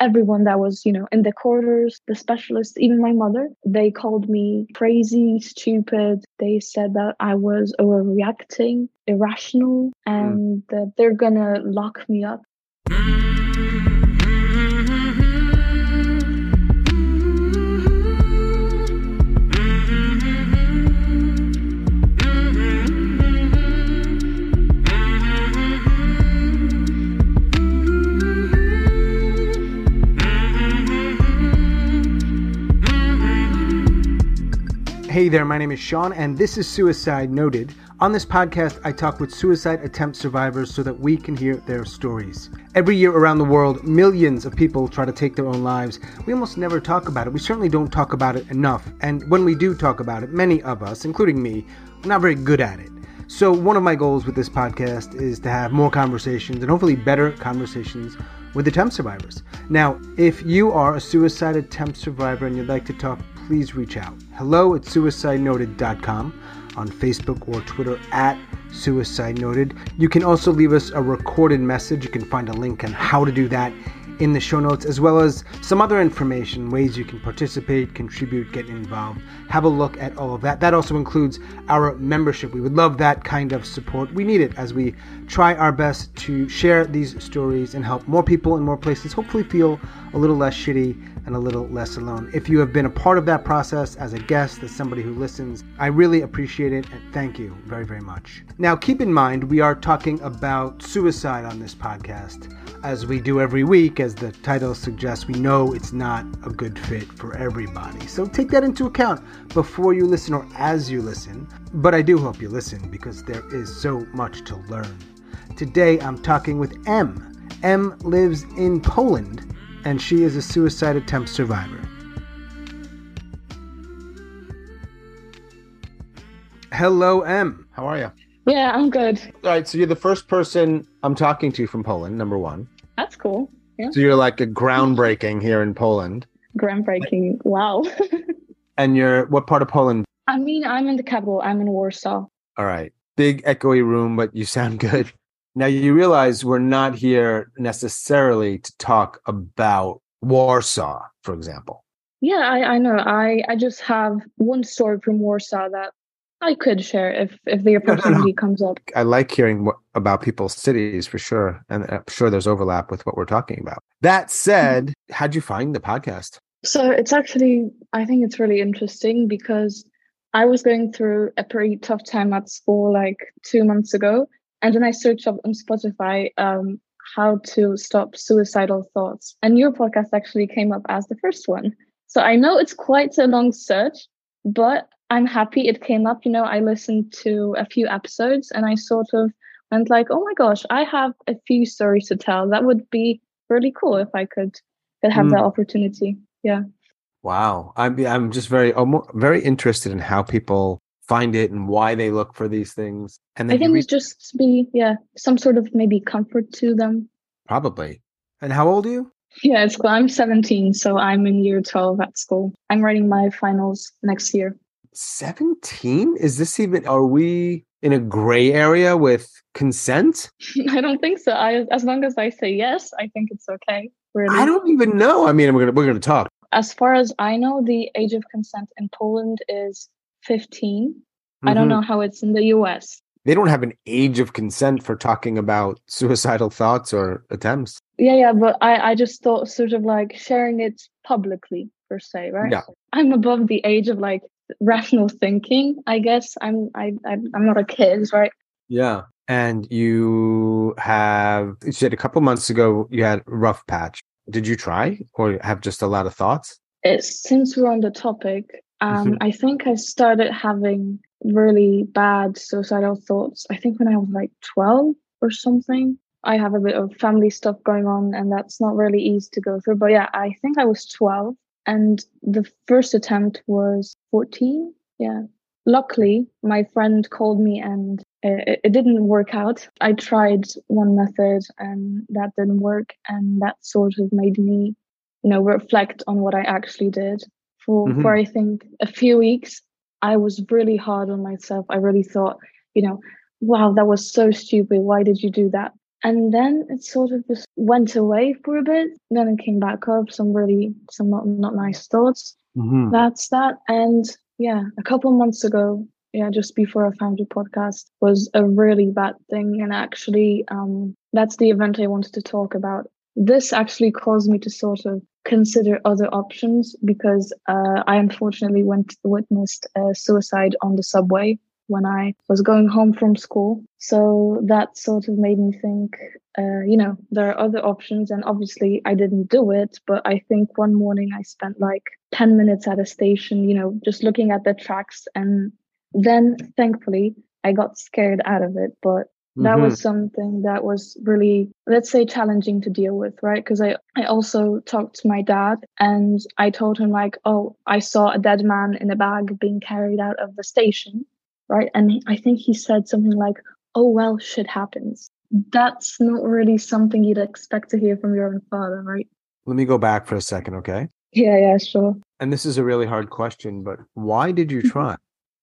everyone that was, you know, in the corridors, the specialists, even my mother, they called me crazy, stupid. They said that I was overreacting, irrational, Hmm. and that they're gonna lock me up. Hey there, my name is Sean, and this is Suicide Noted. On this podcast, I talk with suicide attempt survivors so that we can hear their stories. Every year around the world, millions of people try to take their own lives. We almost never talk about it. We certainly don't talk about it enough. And when we do talk about it, many of us, including me, are not very good at it. So, one of my goals with this podcast is to have more conversations and hopefully better conversations with attempt survivors. Now, if you are a suicide attempt survivor and you'd like to talk, please reach out. Hello at suicidenoted.com on Facebook or Twitter at Suicide Noted. You can also leave us a recorded message. You can find a link on how to do that in the show notes, as well as some other information, ways you can participate, contribute, get involved. Have a look at all of that. That also includes our membership. We would love that kind of support. We need it as we try our best to share these stories and help more people in more places hopefully feel a little less shitty and a little less alone. If you have been a part of that process as a guest, as somebody who listens, I really appreciate it and thank you very, very much. Now, keep in mind, we are talking about suicide on this podcast. As we do every week, as the title suggests, we know it's not a good fit for everybody. So take that into account before you listen or as you listen. But I do hope you listen because there is so much to learn. Today, I'm talking with M. M lives in Poland and she is a suicide attempt survivor. Hello, M. How are you? Yeah, I'm good. All right, so you're the first person I'm talking to from Poland, number one. That's cool. Yeah. So you're like a groundbreaking here in Poland. Groundbreaking. Wow. And you're what part of Poland? I mean, I'm in the capital. I'm in Warsaw. All right. Big echoey room, but you sound good. Now you realize we're not here necessarily to talk about Warsaw, for example. Yeah, I, I know. I, I just have one story from Warsaw that I could share if, if the no, no. opportunity comes up. I like hearing what, about people's cities for sure. And I'm sure there's overlap with what we're talking about. That said, how'd you find the podcast? So it's actually, I think it's really interesting because I was going through a pretty tough time at school like two months ago. And then I searched up on Spotify um, how to stop suicidal thoughts. And your podcast actually came up as the first one. So I know it's quite a long search, but I'm happy it came up. You know, I listened to a few episodes and I sort of went like, oh my gosh, I have a few stories to tell. That would be really cool if I could, could have Mm. that opportunity. Yeah. Wow. I'm, I'm just very, very interested in how people find it and why they look for these things. And I think it's just be, yeah, some sort of maybe comfort to them. probably. And how old are you? Yeah, it's. I'm 17, so I'm in year 12 at school. I'm writing my finals next year. 17? Is this even, are we in a gray area with consent? I don't think so. I, as long as I say yes, I think it's okay. Really. I don't even know. I mean, we're gonna we're gonna talk. As far as I know, the age of consent in Poland is 15. I don't know mm-hmm. how it's in the US. They don't have an age of consent for talking about suicidal thoughts or attempts. Yeah, yeah, but I, I just thought sort of like sharing it publicly per se, right? Yeah. I'm above the age of like rational thinking, I guess. I'm I, I'm not a kid, right? Yeah. And you have you said a couple months ago you had a rough patch. Did you try or have just a lot of thoughts? It's, since we're on the topic, um, Mhm. I think I started having really bad suicidal thoughts. I think when I was like 12 or something. I have a bit of family stuff going on, and that's not really easy to go through. But yeah, I think I was 12, and the first attempt was 14. Yeah. Luckily, my friend called me and it, it didn't work out. I tried one method and that didn't work. And that sort of made me, you know, reflect on what I actually did. For, Mhm. for I think a few weeks, I was really hard on myself. I really thought, you know, wow, that was so stupid. Why did you do that? And then it sort of just went away for a bit. Then it came back up, some really, some not, not nice thoughts. Mm-hmm. That's that. And yeah, a couple months ago, yeah, just before I found your podcast was a really bad thing. And actually, um, that's the event I wanted to talk about. This actually caused me to sort of consider other options because uh, I unfortunately went witnessed a suicide on the subway when I was going home from school. So that sort of made me think, uh, you know, there are other options. And obviously, I didn't do it. But I think one morning I spent like 10 minutes at a station, you know, just looking at the tracks. And then thankfully, I got scared out of it. But that mm-hmm. was something that was really let's say challenging to deal with right because i i also talked to my dad and i told him like oh i saw a dead man in a bag being carried out of the station right? And I think he said something like, oh, well, shit happens. That's not really something you'd expect to hear from your own father, right? Let me go back for a second, okay? Yeah, yeah, sure. And this is a really hard question, but why did you mm-hmm. try?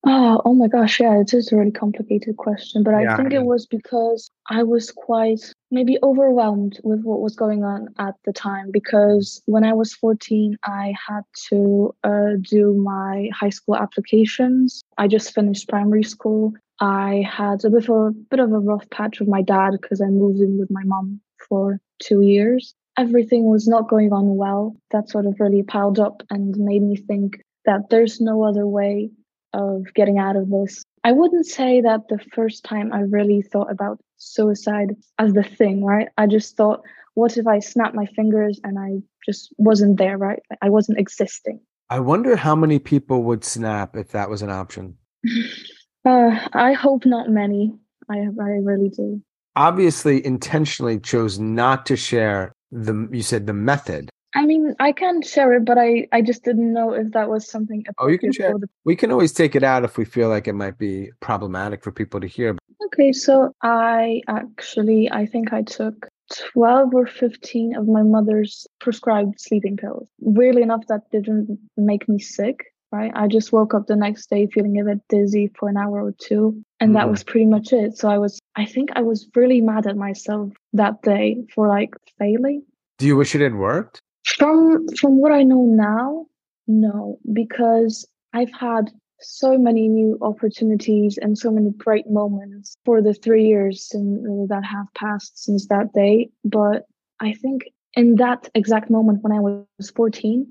Oh, oh my gosh, yeah, it is a really complicated question, but I yeah, think it was because I was quite maybe overwhelmed with what was going on at the time. Because when I was 14, I had to uh, do my high school applications. I just finished primary school. I had a bit of a bit of a rough patch with my dad because I moved in with my mom for two years. Everything was not going on well. That sort of really piled up and made me think that there's no other way of getting out of this. I wouldn't say that the first time I really thought about suicide as the thing, right? I just thought, what if I snapped my fingers and I just wasn't there, right? I wasn't existing. I wonder how many people would snap if that was an option. uh, I hope not many. I I really do. Obviously, intentionally chose not to share the. You said the method. I mean, I can share it, but I, I just didn't know if that was something. Oh, you can share. The- we can always take it out if we feel like it might be problematic for people to hear. Okay, so I actually, I think I took 12 or 15 of my mother's prescribed sleeping pills. Weirdly enough, that didn't make me sick, right? I just woke up the next day feeling a bit dizzy for an hour or two. And mm. that was pretty much it. So I was, I think I was really mad at myself that day for like failing. Do you wish it had worked? From from what I know now, no, because I've had so many new opportunities and so many great moments for the three years in, that have passed since that day. But I think in that exact moment when I was 14,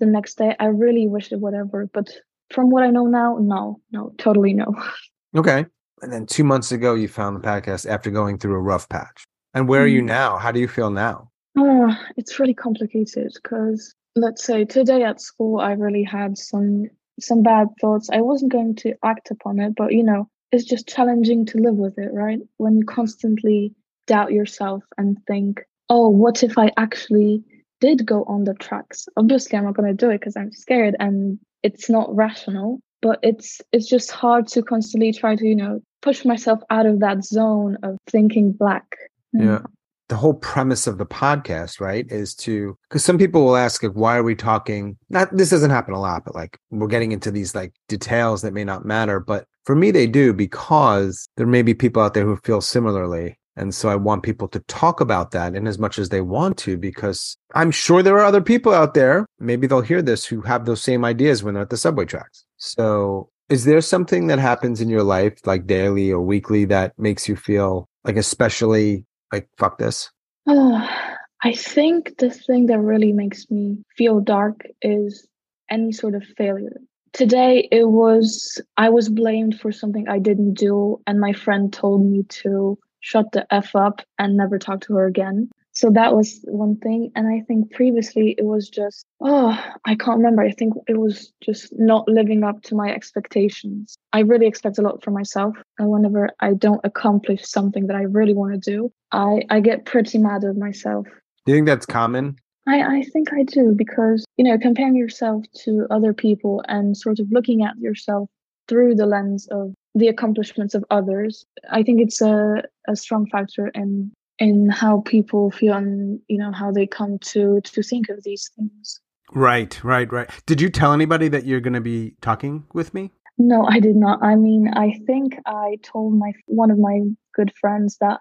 the next day, I really wish it would have. But from what I know now, no, no, totally no. Okay. And then two months ago, you found the podcast after going through a rough patch. And where mm-hmm. are you mm. now? How do you feel now? Oh, it's really complicated because let's say today at school I really had some some bad thoughts. I wasn't going to act upon it, but you know, it's just challenging to live with it, right? When you constantly doubt yourself and think, "Oh, what if I actually did go on the tracks?" Obviously, I'm not going to do it because I'm scared and it's not rational, but it's it's just hard to constantly try to, you know, push myself out of that zone of thinking black. Yeah the whole premise of the podcast, right, is to because some people will ask, like, why are we talking? Not this doesn't happen a lot, but like we're getting into these like details that may not matter. But for me, they do because there may be people out there who feel similarly. And so I want people to talk about that in as much as they want to, because I'm sure there are other people out there, maybe they'll hear this, who have those same ideas when they're at the subway tracks. So is there something that happens in your life, like daily or weekly, that makes you feel like especially like fuck this? Oh, I think the thing that really makes me feel dark is any sort of failure. Today it was I was blamed for something I didn't do and my friend told me to shut the f up and never talk to her again. So that was one thing. And I think previously it was just, oh, I can't remember. I think it was just not living up to my expectations. I really expect a lot from myself. And whenever I don't accomplish something that I really want to do, I, I get pretty mad at myself. Do you think that's common? I, I think I do because, you know, comparing yourself to other people and sort of looking at yourself through the lens of the accomplishments of others, I think it's a, a strong factor in in how people feel and you know how they come to to think of these things right right right did you tell anybody that you're going to be talking with me no i did not i mean i think i told my one of my good friends that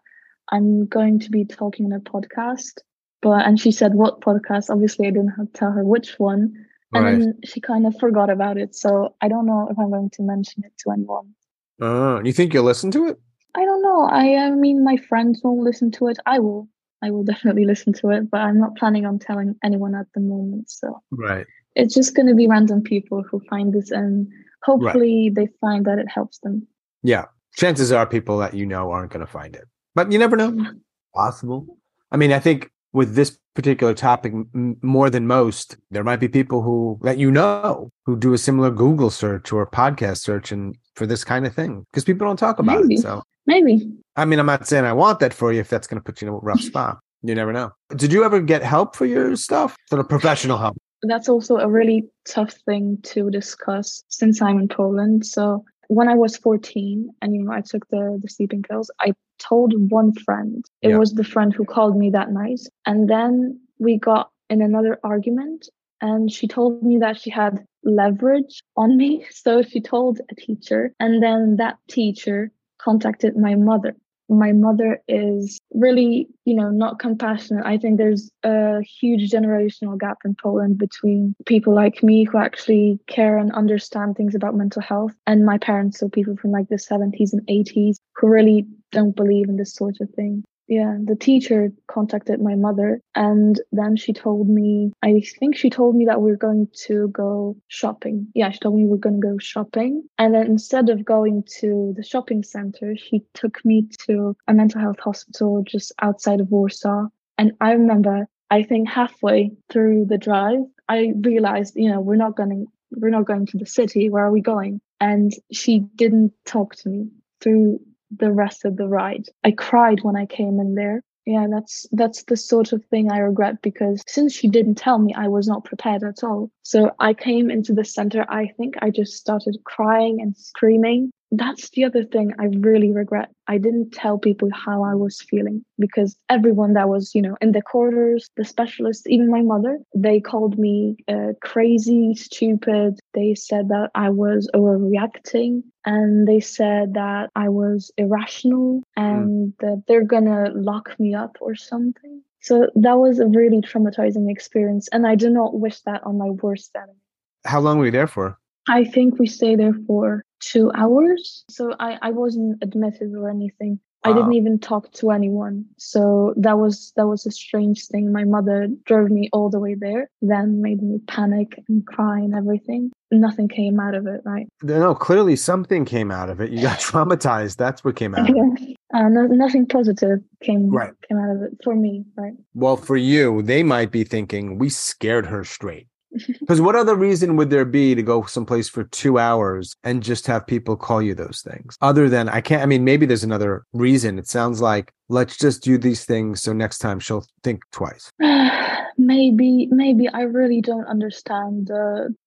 I'm going to be talking on a podcast. But and she said what podcast? Obviously, I didn't have to tell her which one, and Right. then she kind of forgot about it. So I don't know if I'm going to mention it to anyone. Oh, you think you'll listen to it? I don't know. I, I mean, my friends won't listen to it. I will. I will definitely listen to it, but I'm not planning on telling anyone at the moment. So Right. it's just going to be random people who find this, and hopefully they find that it helps them. Yeah. Chances are people that you know aren't going to find it, but you never know. Possible. I mean, I think with this particular topic, m- more than most, there might be people who that you know who do a similar Google search or podcast search and for this kind of thing because people don't talk about Maybe. it. So, Maybe. I mean, I'm not saying I want that for you if that's going to put you in a rough spot. You never know. Did you ever get help for your stuff? Sort of professional help? That's also a really tough thing to discuss since I'm in Poland. So when I was 14 and you know I took the the sleeping pills, I told one friend. It Yeah. was the friend who called me that night. And then we got in another argument and she told me that she had leverage on me. So she told a teacher and then that teacher contacted my mother. My mother is really, you know, not compassionate. I think there's a huge generational gap in Poland between people like me who actually care and understand things about mental health and my parents, so people from like the 70s and 80s who really don't believe in this sort of thing. Yeah, the teacher contacted my mother and then she told me, I think she told me that we're going to go shopping. Yeah, she told me we're going to go shopping. And then instead of going to the shopping center, she took me to a mental health hospital just outside of Warsaw. And I remember, I think halfway through the drive, I realized, you know, we're not going we're not going to the city. Where are we going? And she didn't talk to me through the rest of the ride. I cried when I came in there. Yeah, that's that's the sort of thing I regret because since she didn't tell me, I was not prepared at all. So I came into the center. I think I just started crying and screaming. That's the other thing I really regret. I didn't tell people how I was feeling because everyone that was, you know, in the corridors, the specialists, even my mother, they called me uh, crazy, stupid. They said that I was overreacting and they said that I was irrational and that they're gonna lock me up or something. So that was a really traumatizing experience, and I do not wish that on my worst enemy. How long were you there for? I think we stayed there for two hours. So I, I wasn't admitted or anything. I didn't even talk to anyone. So that was that was a strange thing. My mother drove me all the way there, then made me panic and cry and everything. Nothing came out of it, right? No, clearly something came out of it. You got traumatized. That's what came out of it. uh, no, nothing positive came Right. came out of it for me, right? Well, for you, they might be thinking we scared her straight. Because what other reason would there be to go someplace for two hours and just have people call you those things? Other than I can't. I mean, maybe there's another reason. It sounds like let's just do these things so next time she'll think twice. maybe maybe i really don't understand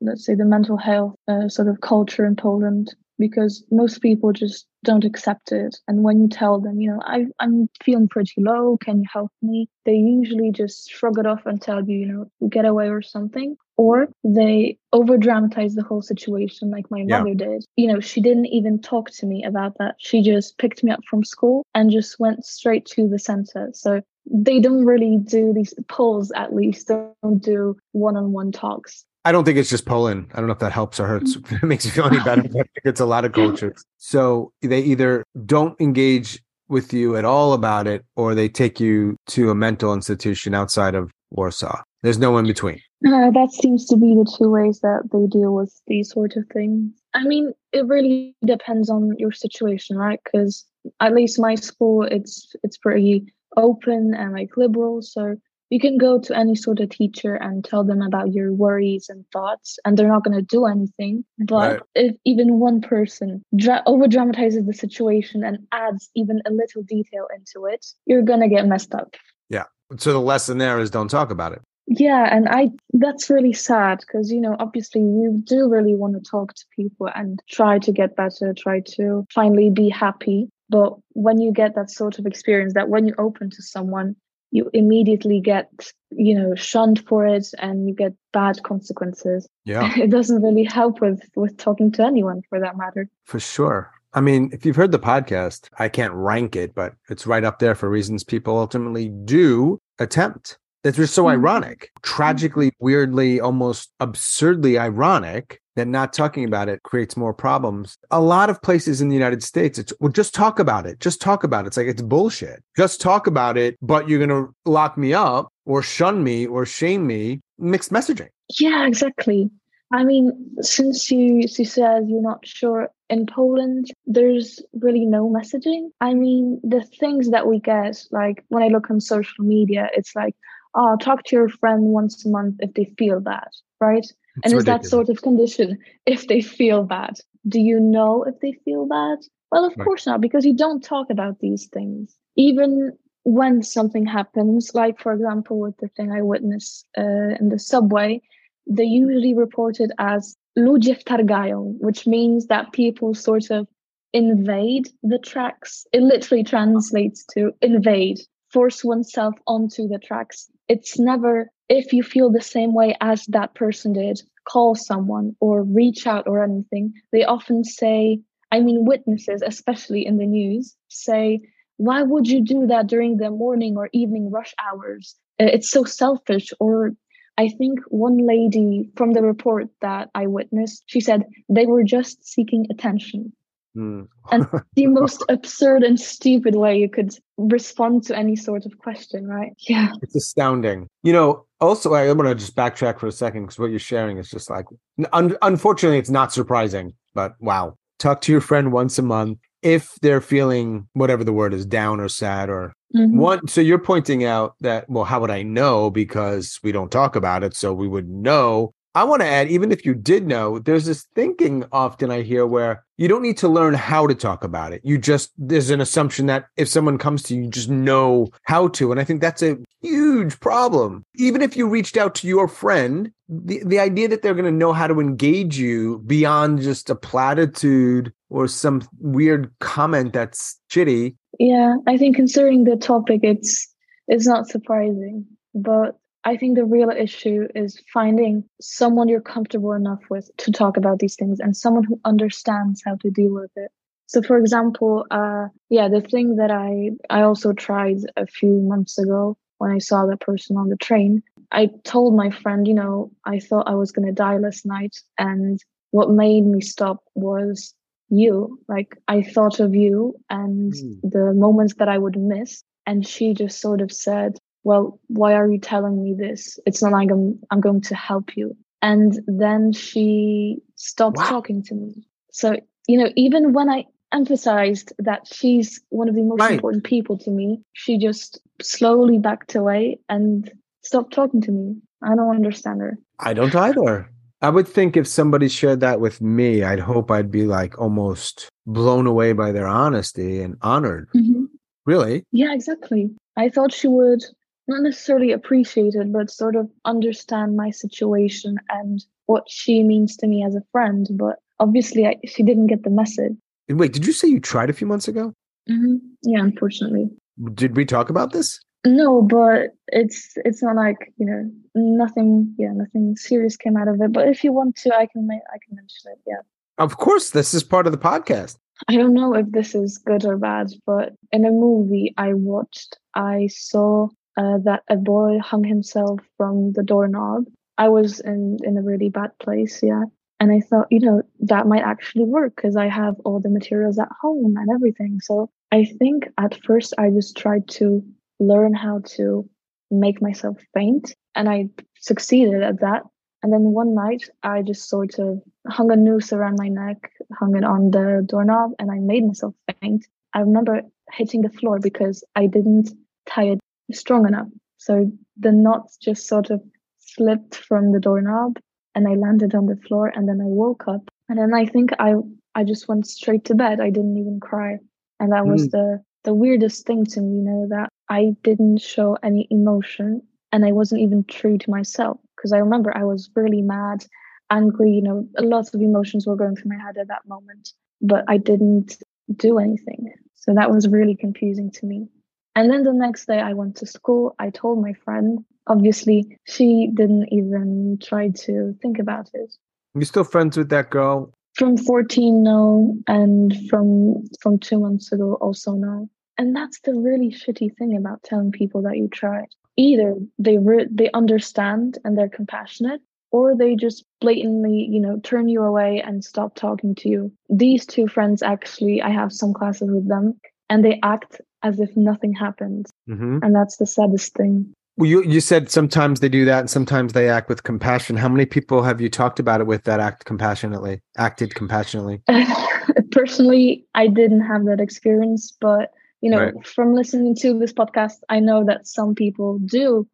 let's say the mental health uh, sort of culture in poland because most people just don't accept it and when you tell them you know I, i'm feeling pretty low can you help me they usually just shrug it off and tell you you know get away or something or they over dramatize the whole situation like my Yeah. mother did you know she didn't even talk to me about that she just picked me up from school and just went straight to the center so they don't really do these Poles at least don't do one-on-one talks I don't think it's just Poland. I don't know if that helps or hurts. Mm. It makes you feel any better. But I think it's a lot of cultures. So they either don't engage with you at all about it, or they take you to a mental institution outside of Warsaw. There's no in between. Uh, that seems to be the two ways that they deal with these sort of things. I mean, it really depends on your situation, right? Because at least my school, it's it's pretty open and like liberal, so you can go to any sort of teacher and tell them about your worries and thoughts, and they're not going to do anything. But Right. if even one person dra- over dramatizes the situation and adds even a little detail into it, you're going to get messed up. Yeah. So the lesson there is don't talk about it. Yeah, and I that's really sad because you know obviously you do really want to talk to people and try to get better, try to finally be happy. But when you get that sort of experience that when you open to someone, you immediately get, you know, shunned for it and you get bad consequences. Yeah, It doesn't really help with with talking to anyone for that matter. for sure. I mean, if you've heard the podcast, I can't rank it, but it's right up there for reasons people ultimately do attempt. That's just so mm-hmm. ironic, tragically, weirdly, almost absurdly ironic that not talking about it creates more problems. A lot of places in the United States, it's well, just talk about it. Just talk about it. It's like it's bullshit. Just talk about it, but you're gonna lock me up or shun me or shame me. Mixed messaging. Yeah, exactly. I mean, since you, you said you're not sure in Poland, there's really no messaging. I mean, the things that we get, like when I look on social media, it's like, oh, talk to your friend once a month if they feel bad, right? It's and is that sort of condition if they feel bad? Do you know if they feel bad? Well, of right. course not, because you don't talk about these things. Even when something happens, like for example, with the thing I witnessed uh, in the subway, they usually report it as ludzie wtargają, which means that people sort of invade the tracks. It literally translates to invade, force oneself onto the tracks. It's never if you feel the same way as that person did, call someone or reach out or anything. They often say, I mean, witnesses, especially in the news, say, why would you do that during the morning or evening rush hours? Uh, it's so selfish or I think one lady from the report that I witnessed, she said they were just seeking attention. Mm. and the most absurd and stupid way you could respond to any sort of question, right? Yeah. It's astounding. You know, also, I, going to just backtrack for a second because what you're sharing is just like, un- unfortunately, it's not surprising, but wow. Talk to your friend once a month if they're feeling whatever the word is down or sad or Mm-hmm. One, so you're pointing out that, well, how would I know? Because we don't talk about it. So we would know. I want to add, even if you did know, there's this thinking often I hear where you don't need to learn how to talk about it. You just, there's an assumption that if someone comes to you, you just know how to. And I think that's a huge problem. Even if you reached out to your friend, the, the idea that they're going to know how to engage you beyond just a platitude or some weird comment that's shitty yeah, I think considering the topic, it's it's not surprising. But I think the real issue is finding someone you're comfortable enough with to talk about these things and someone who understands how to deal with it. So, for example, uh, yeah, the thing that I I also tried a few months ago when I saw that person on the train, I told my friend, you know, I thought I was gonna die last night, and what made me stop was you like i thought of you and mm. the moments that i would miss and she just sort of said well why are you telling me this it's not like i'm, I'm going to help you and then she stopped wow. talking to me so you know even when i emphasized that she's one of the most right. important people to me she just slowly backed away and stopped talking to me i don't understand her i don't either I would think if somebody shared that with me, I'd hope I'd be like almost blown away by their honesty and honored. Mm-hmm. Really? Yeah, exactly. I thought she would not necessarily appreciate it, but sort of understand my situation and what she means to me as a friend. But obviously, I, she didn't get the message. Wait, did you say you tried a few months ago? Mm-hmm. Yeah, unfortunately. Did we talk about this? No, but it's it's not like you know nothing. Yeah, nothing serious came out of it. But if you want to, I can make I can mention it. Yeah. Of course, this is part of the podcast. I don't know if this is good or bad, but in a movie I watched, I saw uh, that a boy hung himself from the doorknob. I was in in a really bad place, yeah, and I thought, you know, that might actually work because I have all the materials at home and everything. So I think at first I just tried to learn how to make myself faint. And I succeeded at that. And then one night, I just sort of hung a noose around my neck, hung it on the doorknob, and I made myself faint. I remember hitting the floor because I didn't tie it strong enough. So the knot just sort of slipped from the doorknob and I landed on the floor and then I woke up. And then I think I I just went straight to bed. I didn't even cry. And that mm. was the the weirdest thing to me, you know, that I didn't show any emotion and I wasn't even true to myself. Because I remember I was really mad, angry, you know, lots of emotions were going through my head at that moment, but I didn't do anything. So that was really confusing to me. And then the next day I went to school. I told my friend. Obviously, she didn't even try to think about it. You still friends with that girl? From 14, no. And from from two months ago, also no. And that's the really shitty thing about telling people that you tried. Either they re- they understand and they're compassionate, or they just blatantly, you know, turn you away and stop talking to you. These two friends actually, I have some classes with them, and they act as if nothing happened, Mm-hmm. and that's the saddest thing. Well, you you said sometimes they do that, and sometimes they act with compassion. How many people have you talked about it with that act compassionately, acted compassionately? Personally, I didn't have that experience, but you know, Right. from listening to this podcast, I know that some people do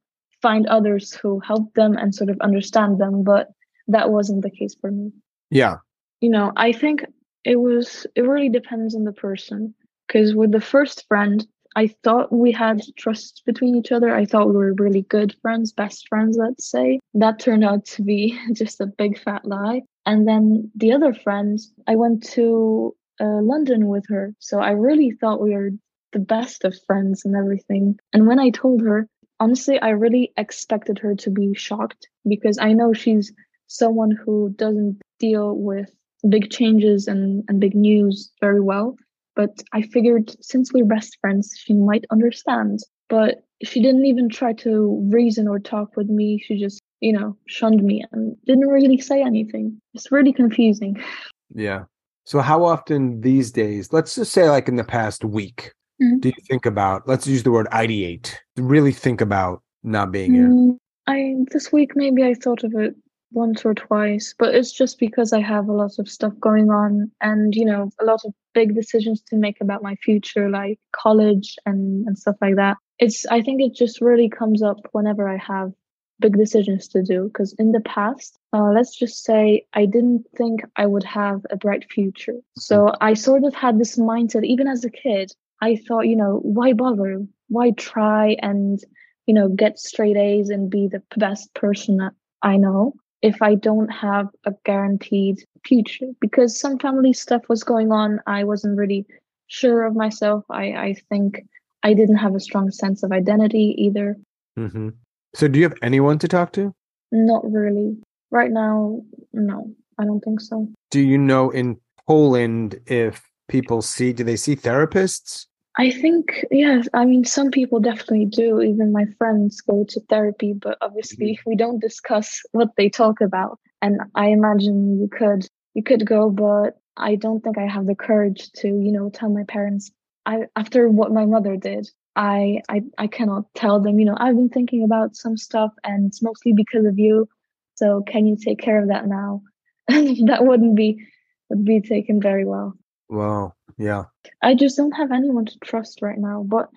find others who help them and sort of understand them, but that wasn't the case for me. Yeah. You know, I think it was it really depends on the person because with the first friend, I thought we had trust between each other. I thought we were really good friends, best friends, let's say. That turned out to be just a big fat lie. And then the other friend, I went to uh, London with her. So I really thought we were the best of friends and everything. And when I told her, honestly, I really expected her to be shocked because I know she's someone who doesn't deal with big changes and, and big news very well. But I figured since we're best friends, she might understand. But she didn't even try to reason or talk with me. She just, you know, shunned me and didn't really say anything. It's really confusing. Yeah. So how often these days, let's just say like in the past week, Mhm. do you think about, let's use the word ideate, really think about not being here? Mm, I this week maybe I thought of it once or twice, but it's just because I have a lot of stuff going on and you know a lot of big decisions to make about my future, like college and and stuff like that. It's I think it just really comes up whenever I have big decisions to do. Because in the past, uh, let's just say I didn't think I would have a bright future, so I sort of had this mindset even as a kid. I thought, you know, why bother? Why try and you know, get straight A's and be the best person that I know if I don't have a guaranteed future. Because some family stuff was going on, I wasn't really sure of myself. I, I think I didn't have a strong sense of identity either. hmm So do you have anyone to talk to? Not really. Right now, no, I don't think so. Do you know in Poland if people see, do they see therapists? I think, yes, I mean, some people definitely do. Even my friends go to therapy, but obviously mm-hmm. we don't discuss what they talk about. And I imagine you could, you could go, but I don't think I have the courage to, you know, tell my parents. I, after what my mother did, I, I, I cannot tell them, you know, I've been thinking about some stuff and it's mostly because of you. So can you take care of that now? that wouldn't be, would be taken very well. Wow. Yeah. I just don't have anyone to trust right now. But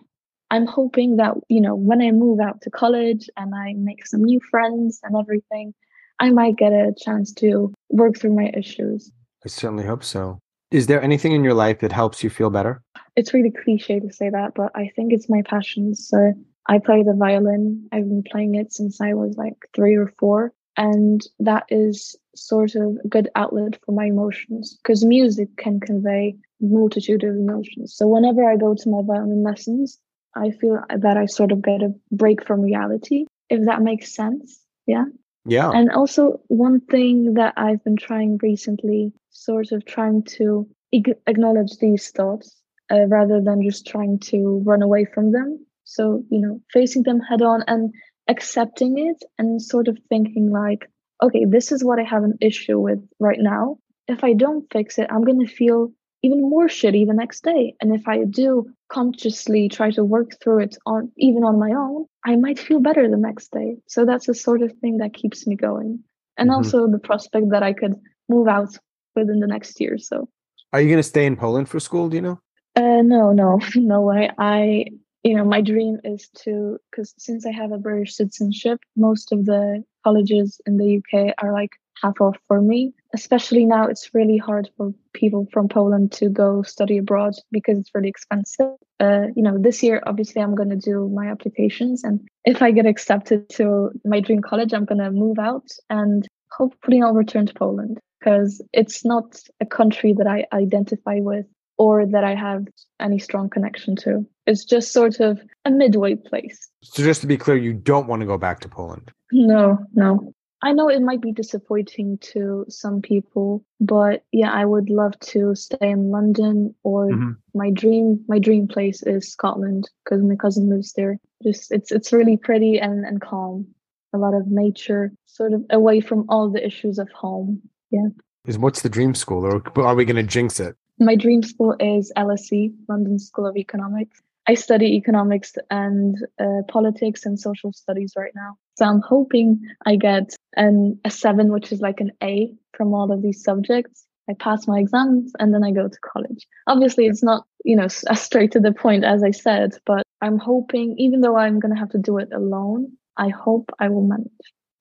I'm hoping that, you know, when I move out to college and I make some new friends and everything, I might get a chance to work through my issues. I certainly hope so. Is there anything in your life that helps you feel better? It's really cliche to say that, but I think it's my passion. So I play the violin. I've been playing it since I was like three or four. And that is sort of a good outlet for my emotions because music can convey multitude of emotions. So whenever I go to my violin lessons, I feel that I sort of get a break from reality, if that makes sense. Yeah. Yeah. And also, one thing that I've been trying recently, sort of trying to acknowledge these thoughts uh, rather than just trying to run away from them. So, you know, facing them head on and accepting it and sort of thinking, like, okay, this is what I have an issue with right now. If I don't fix it, I'm going to feel even more shitty the next day. And if I do consciously try to work through it on even on my own, I might feel better the next day. So that's the sort of thing that keeps me going. And Mhm. also the prospect that I could move out within the next year. So Are you going to stay in Poland for school? Do you know? uh no, no, no way. I you know, my dream is to because since I have a British citizenship, most of the colleges in the UK are like half off for me. Especially now it's really hard for people from Poland to go study abroad because it's really expensive. Uh, you know, this year obviously I'm gonna do my applications and if I get accepted to my dream college, I'm gonna move out and hopefully I'll return to Poland because it's not a country that I identify with or that I have any strong connection to. It's just sort of a midway place. So just to be clear, you don't want to go back to Poland. No, no. I know it might be disappointing to some people, but yeah, I would love to stay in London or mm-hmm. my dream my dream place is Scotland because my cousin lives there. Just it's it's really pretty and, and calm. A lot of nature, sort of away from all the issues of home. Yeah. Is what's the dream school or are we gonna jinx it? My dream school is LSE, London School of Economics. I study economics and uh, politics and social studies right now. So I'm hoping I get an, a seven, which is like an A from all of these subjects. I pass my exams and then I go to college. Obviously, it's not, you know, as straight to the point as I said, but I'm hoping, even though I'm going to have to do it alone, I hope I will manage.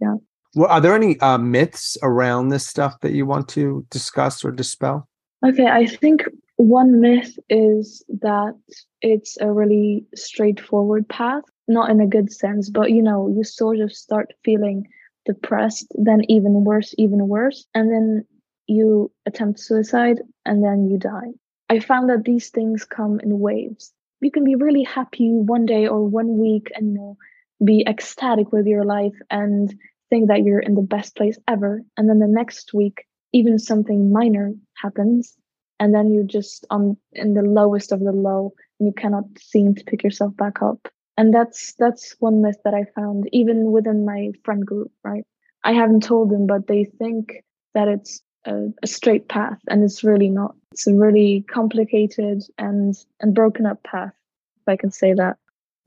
Yeah. Well, are there any uh, myths around this stuff that you want to discuss or dispel? Okay, I think one myth is that it's a really straightforward path, not in a good sense, but you know, you sort of start feeling depressed, then even worse, even worse, and then you attempt suicide and then you die. I found that these things come in waves. You can be really happy one day or one week and you know, be ecstatic with your life and think that you're in the best place ever. And then the next week, even something minor happens and then you're just on in the lowest of the low and you cannot seem to pick yourself back up. And that's that's one myth that i found even within my friend group right? I haven't told them but they think that it's a, a straight path and it's really not. It's a really complicated and and broken up path if i can say that.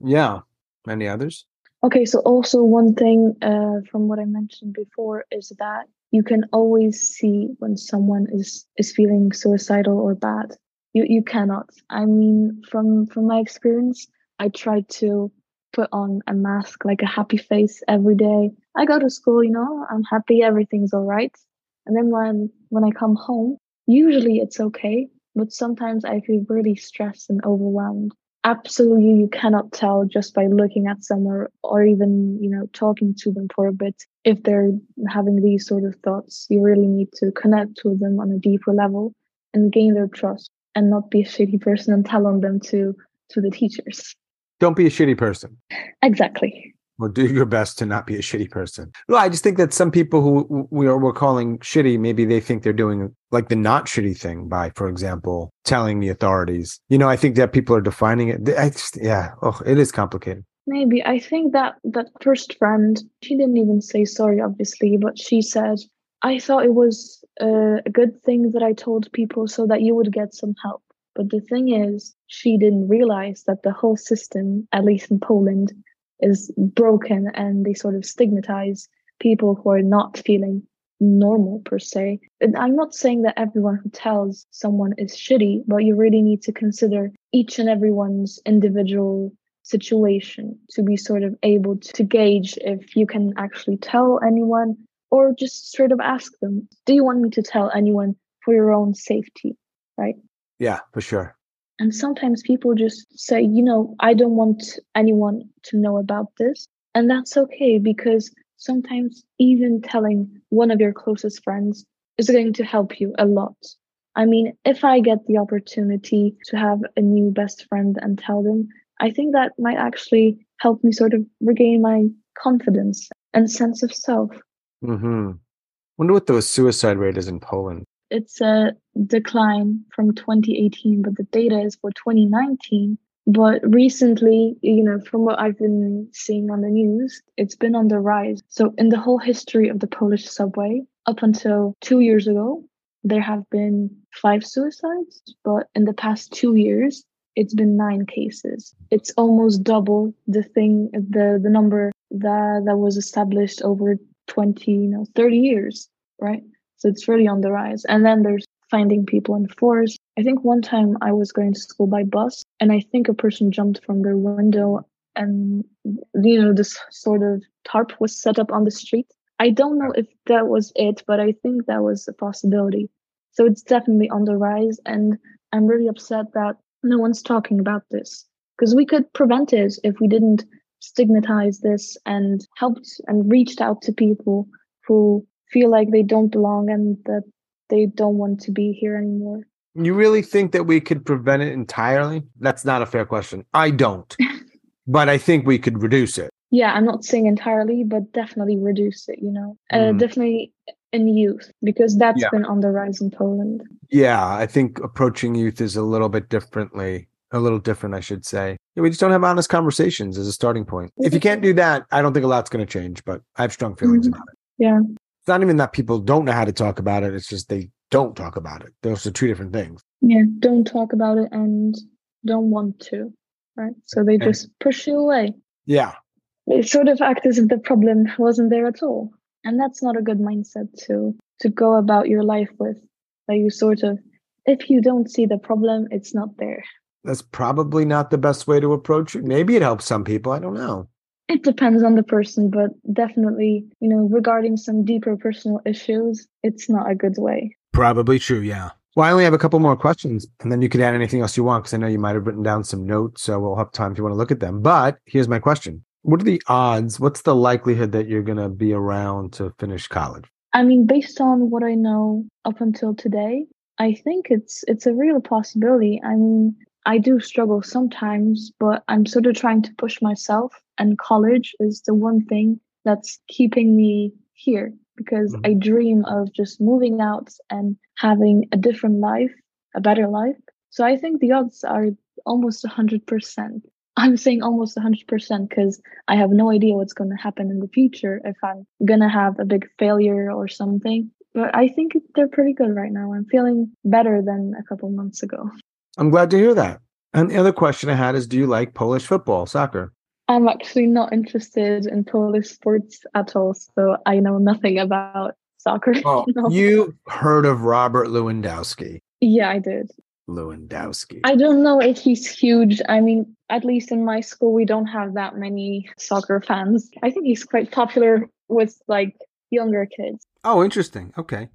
Yeah. Any others? Okay so also one thing uh, from what i mentioned before is that you can always see when someone is is feeling suicidal or bad. You you cannot. I mean from from my experience i try to put on a mask like a happy face every day. I go to school you know i'm happy everything's all right. And then when when i come home usually it's okay but sometimes i feel really stressed and overwhelmed absolutely you cannot tell just by looking at someone or even you know talking to them for a bit if they're having these sort of thoughts. You really need to connect with them on a deeper level and gain their trust and not be a shitty person and tell on them to to the teachers. Don't be a shitty person. Exactly well, do your best to not be a shitty person. Well, I just think that some people who we are we're calling shitty, maybe they think they're doing like the not shitty thing by, for example, telling the authorities. You know, I think that people are defining it. I just, yeah, oh, it is complicated. Maybe I think that that first friend, she didn't even say sorry, obviously, but she said, "I thought it was uh, a good thing that I told people so that you would get some help." But the thing is, she didn't realize that the whole system, at least in Poland, is broken and they sort of stigmatize people who are not feeling normal per se. And I'm not saying that everyone who tells someone is shitty, but you really need to consider each and everyone's individual situation to be sort of able to gauge if you can actually tell anyone or just sort of ask them, do you want me to tell anyone for your own safety? Right? Yeah, for sure. And sometimes people just say, you know, I don't want anyone to know about this. And that's okay because sometimes even telling one of your closest friends is going to help you a lot. I mean, if I get the opportunity to have a new best friend and tell them, I think that might actually help me sort of regain my confidence and sense of self. Mm-hmm. Wonder what the suicide rate is in Poland it's a decline from 2018, but the data is for 2019. But recently, you know, from what I've been seeing on the news, it's been on the rise. So, in the whole history of the Polish subway, up until two years ago, there have been five suicides. But in the past two years, it's been nine cases. It's almost double the thing, the the number that that was established over 20, you know, 30 years, right? So it's really on the rise. And then there's finding people in force. I think one time I was going to school by bus and I think a person jumped from their window and you know this sort of tarp was set up on the street. I don't know if that was it, but I think that was a possibility. So it's definitely on the rise and I'm really upset that no one's talking about this because we could prevent it if we didn't stigmatize this and helped and reached out to people who feel like they don't belong and that they don't want to be here anymore. You really think that we could prevent it entirely? That's not a fair question. I don't. but I think we could reduce it. Yeah, I'm not saying entirely, but definitely reduce it, you know. Uh, Mm. definitely in youth, because that's Yeah. been on the rise in Poland. Yeah, I think approaching youth is a little bit differently, a little different, I should say. Yeah, we just don't have honest conversations as a starting point. If you can't do that, I don't think a lot's going to change, but I have strong feelings Mhm. about it. Yeah. It's not even that people don't know how to talk about it, it's just they don't talk about it. Those are two different things. Yeah, don't talk about it and don't want to, right? So they just push you away. Yeah. They sort of act as if the problem wasn't there at all. And that's not a good mindset to to go about your life with. That you sort of if you don't see the problem, it's not there. That's probably not the best way to approach it. Maybe it helps some people. I don't know. It depends on the person, but definitely, you know, regarding some deeper personal issues, it's not a good way. Probably true, yeah. Well, I only have a couple more questions, and then you could add anything else you want because I know you might have written down some notes, so we'll have time if you want to look at them. But here's my question What are the odds? What's the likelihood that you're going to be around to finish college? I mean, based on what I know up until today, I think it's it's a real possibility. I mean, I do struggle sometimes, but I'm sort of trying to push myself, and college is the one thing that's keeping me here because Mhm. I dream of just moving out and having a different life, a better life. So I think the odds are almost 100%. I'm saying almost 100% because I have no idea what's going to happen in the future if I'm going to have a big failure or something. But I think they're pretty good right now. I'm feeling better than a couple months ago. I'm glad to hear that. And the other question I had is Do you like Polish football, soccer? I'm actually not interested in Polish sports at all, so I know nothing about soccer. Oh, No. you heard of Robert Lewandowski? Yeah, I did. Lewandowski. I don't know if he's huge. I mean, at least in my school, we don't have that many soccer fans. I think he's quite popular with like younger kids. Oh, interesting. Okay.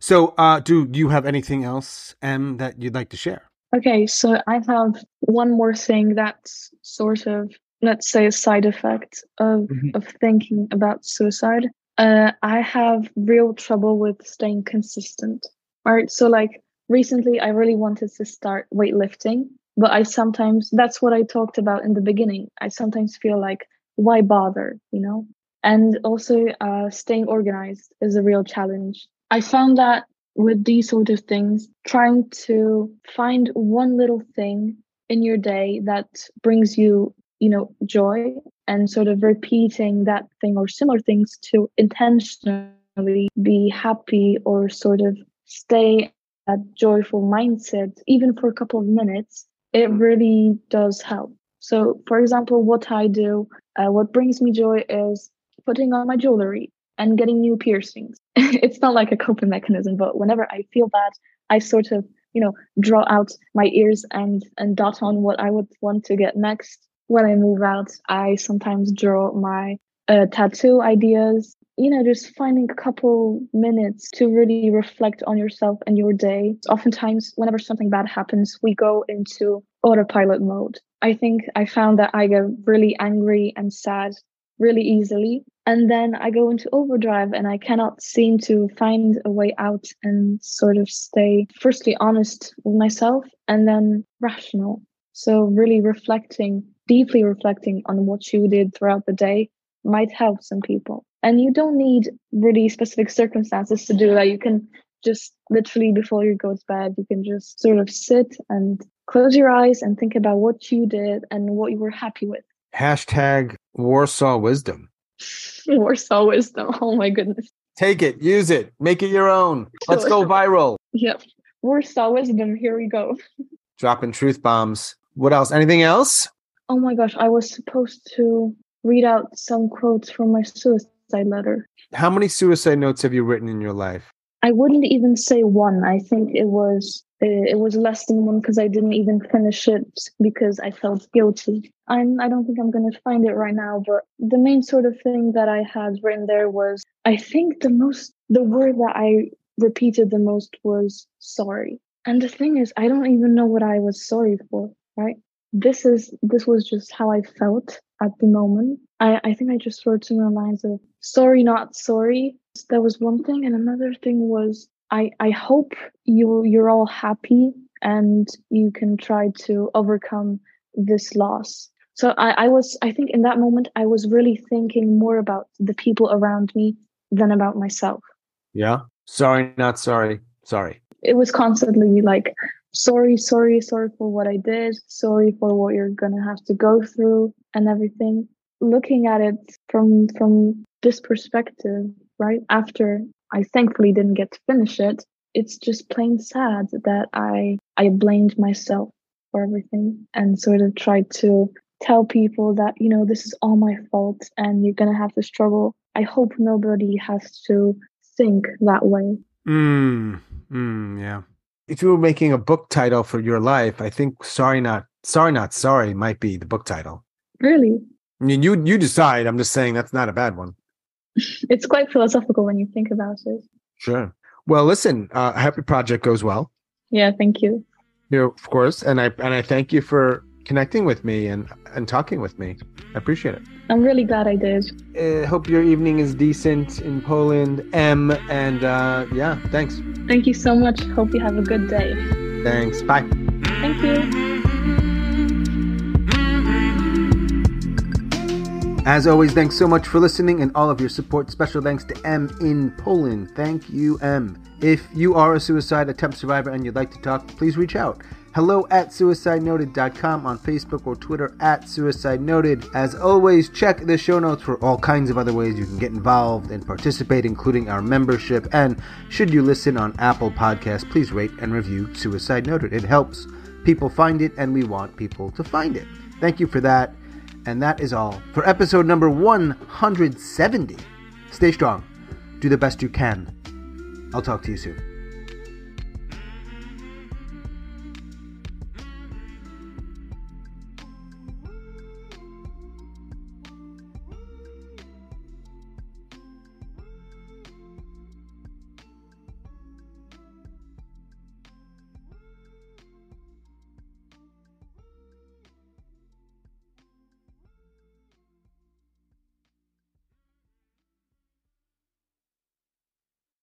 So, uh, do do you have anything else, M, that you'd like to share? Okay, so I have one more thing that's sort of, let's say, a side effect of, Mhm. of thinking about suicide. Uh, I have real trouble with staying consistent. All right, so like recently, I really wanted to start weightlifting, but I sometimes, that's what I talked about in the beginning. I sometimes feel like, why bother, you know? And also, uh, staying organized is a real challenge. I found that with these sort of things, trying to find one little thing in your day that brings you, you know, joy and sort of repeating that thing or similar things to intentionally be happy or sort of stay at joyful mindset, even for a couple of minutes, it really does help. So, for example, what I do, uh, what brings me joy is putting on my jewelry and getting new piercings. it's not like a coping mechanism, but whenever I feel bad, I sort of, you know, draw out my ears and and dot on what I would want to get next. When I move out, I sometimes draw my uh, tattoo ideas. You know, just finding a couple minutes to really reflect on yourself and your day. Oftentimes, whenever something bad happens, we go into autopilot mode. I think I found that I get really angry and sad really easily. And then I go into overdrive and I cannot seem to find a way out and sort of stay, firstly, honest with myself and then rational. So, really reflecting, deeply reflecting on what you did throughout the day might help some people. And you don't need really specific circumstances to do that. You can just literally before you go to bed, you can just sort of sit and close your eyes and think about what you did and what you were happy with. Hashtag Warsaw Wisdom. Warsaw wisdom. Oh my goodness. Take it, use it, make it your own. Let's go viral. Yep. Warsaw wisdom. Here we go. Dropping truth bombs. What else? Anything else? Oh my gosh. I was supposed to read out some quotes from my suicide letter. How many suicide notes have you written in your life? I wouldn't even say one. I think it was it was less than one because I didn't even finish it because I felt guilty. I'm I don't think I'm gonna find it right now, but the main sort of thing that I had written there was I think the most the word that I repeated the most was sorry. And the thing is, I don't even know what I was sorry for. Right? This is this was just how I felt at the moment. I I think I just wrote some lines of sorry, not sorry. That was one thing, and another thing was I I hope you you're all happy and you can try to overcome this loss. So I, I was, I think in that moment, I was really thinking more about the people around me than about myself. Yeah. Sorry, not sorry. Sorry. It was constantly like, sorry, sorry, sorry for what I did. Sorry for what you're going to have to go through and everything. Looking at it from, from this perspective, right? After I thankfully didn't get to finish it, it's just plain sad that I, I blamed myself for everything and sort of tried to tell people that, you know, this is all my fault and you're going to have to struggle. I hope nobody has to think that way. Mm, mm, yeah. If you were making a book title for your life, I think "Sorry Not Sorry Not Sorry" might be the book title. Really? I mean, you you decide. I'm just saying that's not a bad one. it's quite philosophical when you think about it. Sure. Well, listen. Uh, I hope your project goes well. Yeah. Thank you. You know, of course, and I and I thank you for connecting with me and and talking with me. I appreciate it. I'm really glad I did. I uh, hope your evening is decent in Poland, M. And uh, yeah, thanks. Thank you so much. Hope you have a good day. Thanks. Bye. Thank you. As always, thanks so much for listening and all of your support. Special thanks to M in Poland. Thank you, M. If you are a suicide attempt survivor and you'd like to talk, please reach out hello at suicidenoted.com on Facebook or Twitter at Suicide Noted. As always, check the show notes for all kinds of other ways you can get involved and participate, including our membership. And should you listen on Apple Podcasts, please rate and review Suicide Noted. It helps people find it, and we want people to find it. Thank you for that. And that is all for episode number 170. Stay strong. Do the best you can. I'll talk to you soon.